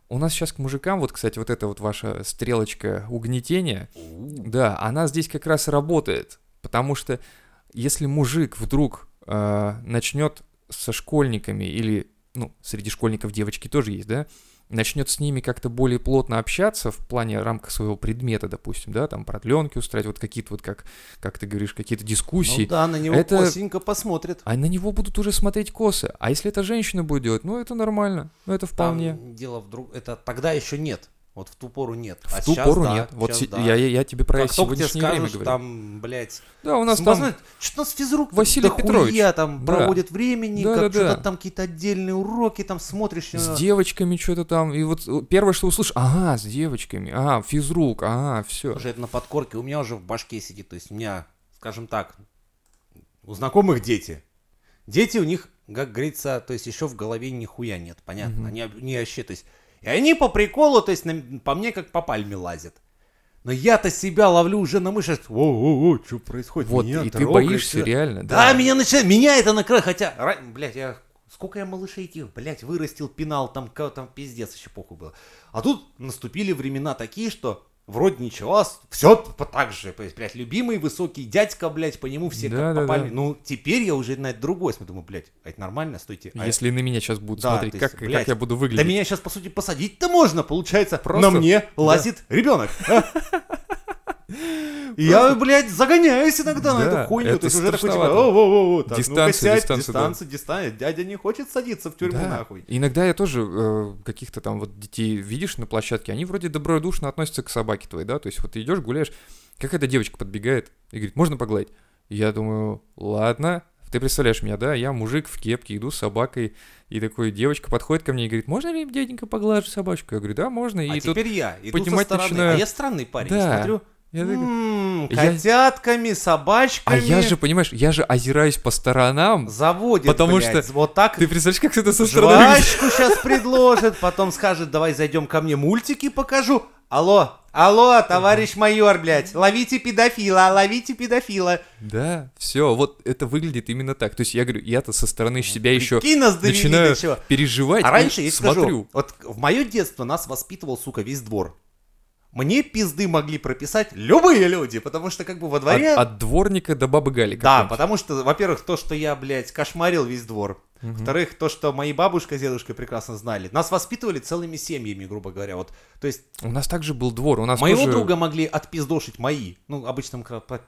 у нас сейчас к мужикам, вот, кстати, вот эта вот ваша стрелочка угнетения, да, она здесь как раз работает, потому что если мужик вдруг начнет со школьниками или, ну, среди школьников девочки тоже есть, да, начнет с ними как-то более плотно общаться в плане рамках своего предмета, допустим, да, там продленки устраивать, вот какие-то вот, как, как ты говоришь, какие-то дискуссии, Ну да, на него Это- косенько посмотрят. а на него будут уже смотреть косы. А если это женщина будет делать, ну это нормально, ну это вполне. Там дело в друг... Это тогда еще нет. Вот в ту пору нет. В а ту щас пору да, нет. Вот щас се- да. я, я, я тебе про Как сегодняшнее время скажешь, говорю. там, блядь, Да, у нас Ну, там что у нас физрук Василий Петрович. там Да. проводит времени, Да, как да, что-то да. там какие-то отдельные уроки, там смотришь. с э, девочками что-то там, и вот э, первое, что услышишь, ага, с девочками, ага, физрук, ага, все. Слушай, это на подкорке у меня уже в башке сидит. То есть у меня, скажем так, у знакомых дети. Дети у них, как говорится, то есть еще в голове нихуя нет, понятно? Мгм. Они, не вообще, то есть... И они по приколу, то есть на- по мне как по пальме лазят. Но я-то себя ловлю уже на мышь, о-о-о, что происходит? Вот, Меня и ты боишься всё. реально, Да, да. меня начинает, меня это накрывает, хотя, блядь, я, сколько я малышей этих, блядь, вырастил, пинал, там, там пиздец еще похуй было. А тут наступили времена такие, что вроде ничего, все так же, блядь, любимый высокий дядька, блядь, по нему все Да, как да, попали. да. Ну, теперь я уже на это другое смотрю, думаю, блядь, а это нормально, стойте. а Если на меня сейчас будут Да, смотреть, есть, как, блядь, как я буду Да выглядеть. меня сейчас, по сути, посадить-то можно, получается. Просто- На мне лазит ребенок. И я, блядь, загоняюсь иногда на эту хуйню. То есть уже такой, типа, ну-ка Дистанция, дистанция, дистанция. Дядя не хочет садиться в тюрьму, нахуй. Иногда я тоже э, каких-то там вот детей видишь на площадке, они вроде добродушно относятся к собаке твоей, да, то есть вот ты идешь, гуляешь, какая-то девочка подбегает и говорит, можно погладить? Я думаю, ладно, ты представляешь меня, да, я мужик в кепке, иду с собакой, и такой девочка подходит ко мне и говорит, можно ли дяденька поглажу собачку? Я говорю, да, можно. И А теперь я иду со стороны. начинаю. А я странный парень, Да. смотрю. Я такой, М, Я- Котятками, собачками. а я же, понимаешь, я же озираюсь по сторонам. Заводит, Потому блядь, что вот так Ты представляешь, как это со стороны жвачку сейчас предложит, потом скажет, давай зайдем ко мне, мультики покажу. Алло, алло, товарищ майор, блядь, ловите педофила, ловите педофила. Да, все, вот это выглядит именно так. То есть я говорю, я-то со стороны себя еще начинаю переживать. А раньше, я смотрю. скажу, вот в мое детство нас воспитывал, сука, весь двор. Мне пизды могли прописать любые люди, потому что как бы во дворе... От, от дворника до бабы Гали. Да, потому что, во-первых, то, что я, блядь, кошмарил весь двор. Во-вторых, то, что мои бабушка с дедушкой прекрасно знали. Нас воспитывали целыми семьями, грубо говоря. Вот, то есть У нас также был двор. У нас моего тоже... друга могли отпиздошить мои. Ну, обычно мы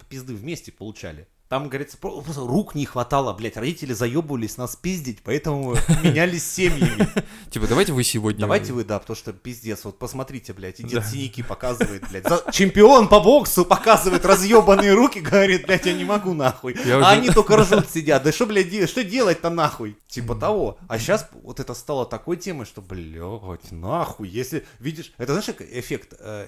пизды вместе получали. Там, говорится, про- просто рук не хватало, блядь. Родители заебывались нас пиздить, поэтому менялись семьями. Типа, давайте вы сегодня... Давайте вы, да, потому что пиздец. Вот посмотрите, блядь, и дед синяки показывает, блядь. Чемпион по боксу показывает разъебанные руки, говорит, блядь, я не могу нахуй. А они только ржут сидят. Да что, блядь, что делать-то нахуй? Типа того. А сейчас вот это стало такой темой, что, блядь, нахуй. Если видишь, это знаешь, эффект, э,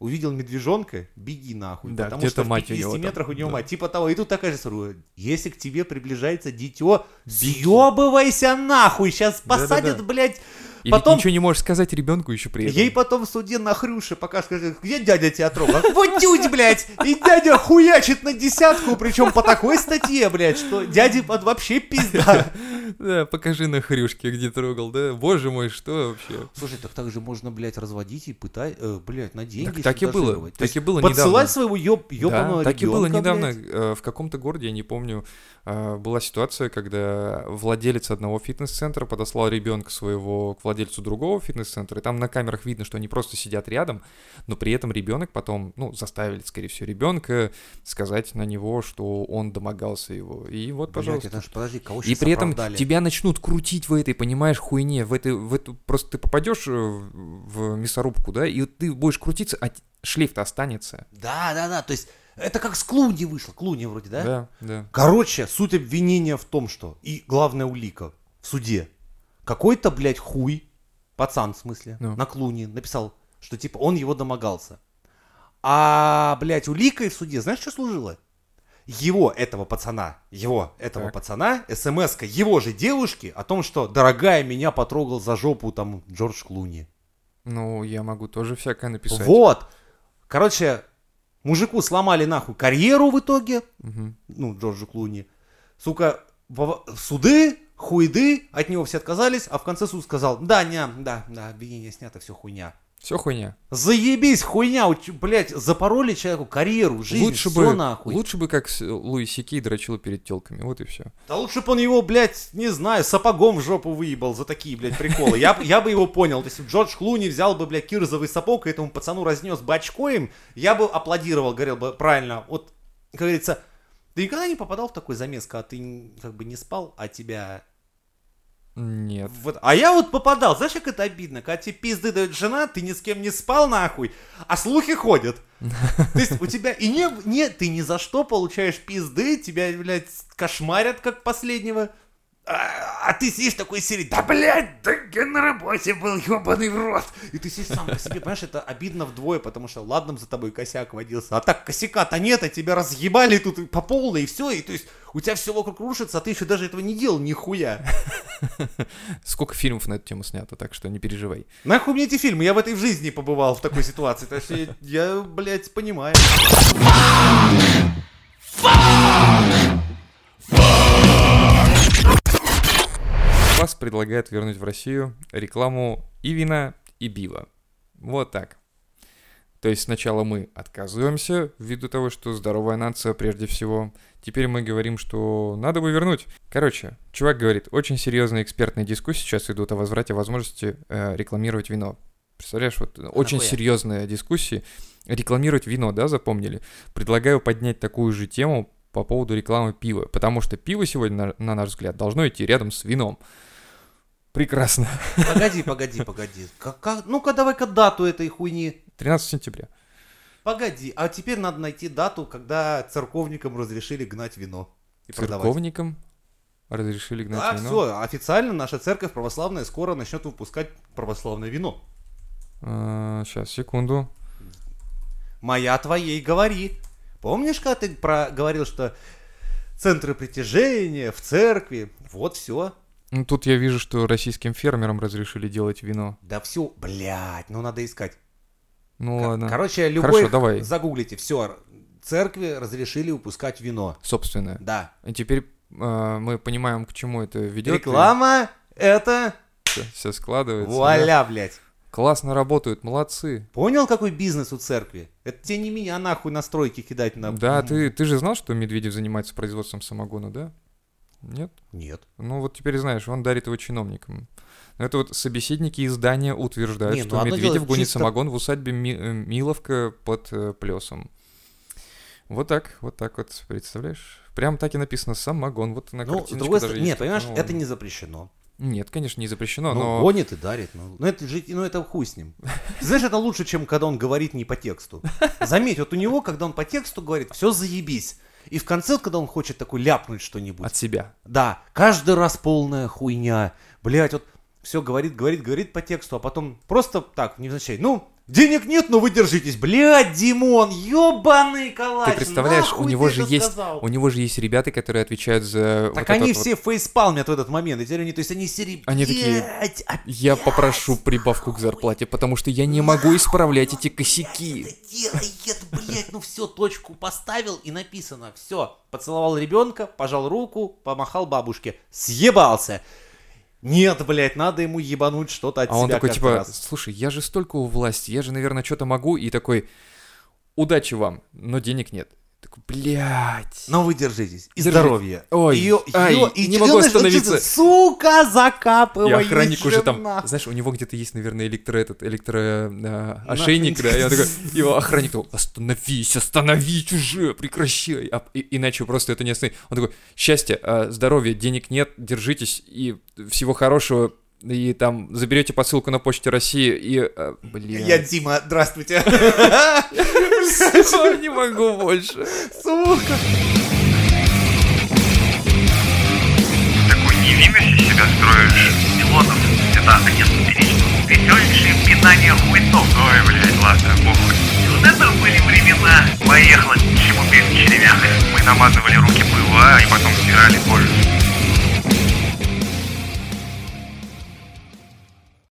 Увидел медвежонка, беги нахуй. Да, потому что в мать у 50 него там, метрах у него да. мать. Типа того. И тут такая же сразу, если к тебе приближается дитё, съебывайся нахуй. Сейчас посадят, блядь. И Потом ничего не можешь сказать ребенку еще при этом. Ей потом в суде на хрюше пока скажет, где дядя тебя трогал? Вот тють, блядь! И дядя хуячит на десятку, причем по такой статье, блядь, что дяде под вообще пизда. Да, покажи на хрюшке, где трогал, да? Боже мой, что вообще? Слушай, так так же можно, блядь, разводить и пытать, э, блядь, на деньги Так- так и было, так и было Подсылать недавно. своего ёб, Да, ёбаного так и было недавно э, в каком-то городе, я не помню, э, была ситуация, когда владелец одного фитнес-центра подослал ребенка своего к владельцу другого фитнес-центра, и там на камерах видно, что они просто сидят рядом, но при этом ребенок потом, ну, заставили, скорее всего, ребенка сказать на него, что он домогался его. И вот, Блядь, пожалуйста. это ж, подожди, кого И при этом оправдали? тебя начнут крутить в этой, понимаешь, хуйне, в, этой, в эту, просто ты попадешь э, в мясорубку, да, и ты будешь крутиться, а шлейф-то останется. Да, да, да, то есть это как с Клуни вышло, Клуни вроде, да? Да, да. Короче, суть обвинения в том, что, и главная улика в суде, какой-то, блядь, хуй, пацан в смысле, Ну. на клуне написал, что типа он его домогался. А, блядь, уликой в суде, знаешь, что служило? Его, этого пацана, его, этого Так. пацана, смс его же девушки о том, что, дорогая, меня потрогал за жопу там Джордж Клуни. Ну, я могу тоже всякое написать. Вот. Короче, мужику сломали нахуй карьеру в итоге, Мгм. ну, Джорджу Клуни. Сука, суды, хуйды, от него все отказались, а в конце суд сказал, да, не, да, да, обвинение снято, все хуйня. Все хуйня. Заебись, хуйня, блядь, запороли человеку карьеру, жизнь, лучше всё бы, нахуй. лучше бы как Луи Сикей дрочил перед телками. Вот и все. Да лучше бы он его, блядь, не знаю, сапогом в жопу выебал за такие, блядь, приколы. Я, я бы его понял. То есть Джордж Клуни взял бы, блядь, кирзовый сапог и этому пацану разнес бы очко им, я бы аплодировал, говорил бы, правильно. Вот, как говорится, ты никогда не попадал в такой замес, когда ты как бы не спал, а тебя... Нет. Вот. А я вот попадал, знаешь, как это обидно, когда тебе пизды дает жена, ты ни с кем не спал нахуй, а слухи ходят. То есть у тебя и не, не, ты ни за что получаешь пизды, тебя, блядь, кошмарят как последнего. А, а ты сидишь такой серии, да, блядь, да я на работе был, ебаный в рот. И ты сидишь сам по себе, понимаешь, это обидно вдвое, потому что ладно за тобой косяк водился, а так косяка-то нет, а тебя разъебали тут по полной, и все, и то есть у тебя все вокруг рушится, а ты еще даже этого не делал нихуя. Сколько фильмов на эту тему снято, так что не переживай. Нахуй мне эти фильмы? Я в этой в жизни побывал в такой ситуации. Так что я, я, блядь, понимаю. Вас предлагает вернуть в Россию рекламу и вина, и бива. Вот так. То есть сначала мы отказываемся ввиду того, что здоровая нация прежде всего. Теперь мы говорим, что надо бы вернуть. Короче, чувак говорит, очень серьезные экспертные дискуссии сейчас идут о возврате возможности э, рекламировать вино. Представляешь, вот очень нахуя? серьезные дискуссии. Рекламировать вино, да, запомнили? Предлагаю поднять такую же тему по поводу рекламы пива. Потому что пиво сегодня, на, на наш взгляд, должно идти рядом с вином. Прекрасно. Погоди, погоди, погоди. Как- как- Ну-ка, давай-ка дату этой хуйни. 13 сентября. Погоди, а теперь надо найти дату, когда церковникам разрешили гнать вино. И продавать. Церковникам разрешили гнать Да, вино. все, официально наша церковь православная скоро начнет выпускать православное вино. сейчас, секунду. моя твоей говорит. Помнишь, когда ты про... говорил, что центры притяжения в церкви? Вот все. Ну, тут я вижу, что российским фермерам разрешили делать вино. Да все, блядь, ну надо искать. Ну Ко- ладно. Короче, любой... Хорошо, давай. Загуглите, все. Церкви разрешили выпускать вино. Собственное. Да. И теперь э, мы понимаем, к чему это ведет. Реклама это... Все, складывается. да. Вуаля, блядь. Классно работают, молодцы. Понял, какой бизнес у церкви? Это тебе не меня нахуй на стройки кидать на... Да, ты, ты же знал, что Медведев занимается производством самогона, да? Нет? Нет. Ну вот теперь знаешь, он дарит его чиновникам. Но это вот собеседники издания утверждают, Не, ну что Медведев дело гонит чисто- самогон в усадьбе Ми- э, Миловка под э, Плесом. Вот так, вот так вот, представляешь? Прям так и написано самогон. Вот на Ну, с другой даже стороны, есть. нет, понимаешь, Ну, это не запрещено. Нет, конечно, не запрещено, Ну, но... гонит и дарит. Ну, ну, это же, ну, это хуй с ним. Знаешь, это лучше, чем когда он говорит не по тексту. Заметь, вот у него, когда он по тексту говорит, все заебись. И в конце, когда он хочет такой ляпнуть что-нибудь, От себя. да, каждый раз полная хуйня. Блять, вот все говорит, говорит, говорит по тексту, а потом просто так, невзначай. Ну, денег нет, но вы держитесь. Блядь, Димон, ебаный калач. Ты представляешь, у него же есть, сказал? у него же есть ребята, которые отвечают за. Так вот они этот вот- все фейспалмят в этот момент, и теперь они, то есть они серии... Они такие, «Блядь, опять Я попрошу прибавку к зарплате, потому что я не могу исправлять эти косяки. делает, блядь, ну все, точку поставил и написано, все. Поцеловал ребенка, пожал руку, помахал бабушке, съебался. Нет, блядь, надо ему ебануть что-то от А он себя такой, каждый типа, раз. слушай, я же столько у власти, я же, наверное, что-то могу, и такой, удачи вам, но денег нет. Блядь. Но вы держитесь. И здоровье. Ой, Её- ай, её- и не могу остановиться. Сука, И закапывай. охранник уже там, знаешь, у него где-то есть, наверное, электро этот, электро э, ошейник, да, и он такой, его охранник такой, остановись, остановись уже, прекращай, А, и- иначе просто это не остановить. Он такой, счастье, э, здоровья, денег нет, держитесь, и всего хорошего, и там заберете посылку на почте России, и, э, блин, Я Дима, здравствуйте. Не могу больше. Сука. такой невинности себя строишь. Пилотов это один Веселейшие пинания хуйцов. Ой, блядь, ладно, похуй. Вот это были времена. Поехала, чему без червяк. Мы намазывали руки пыла, и потом стирали кожу.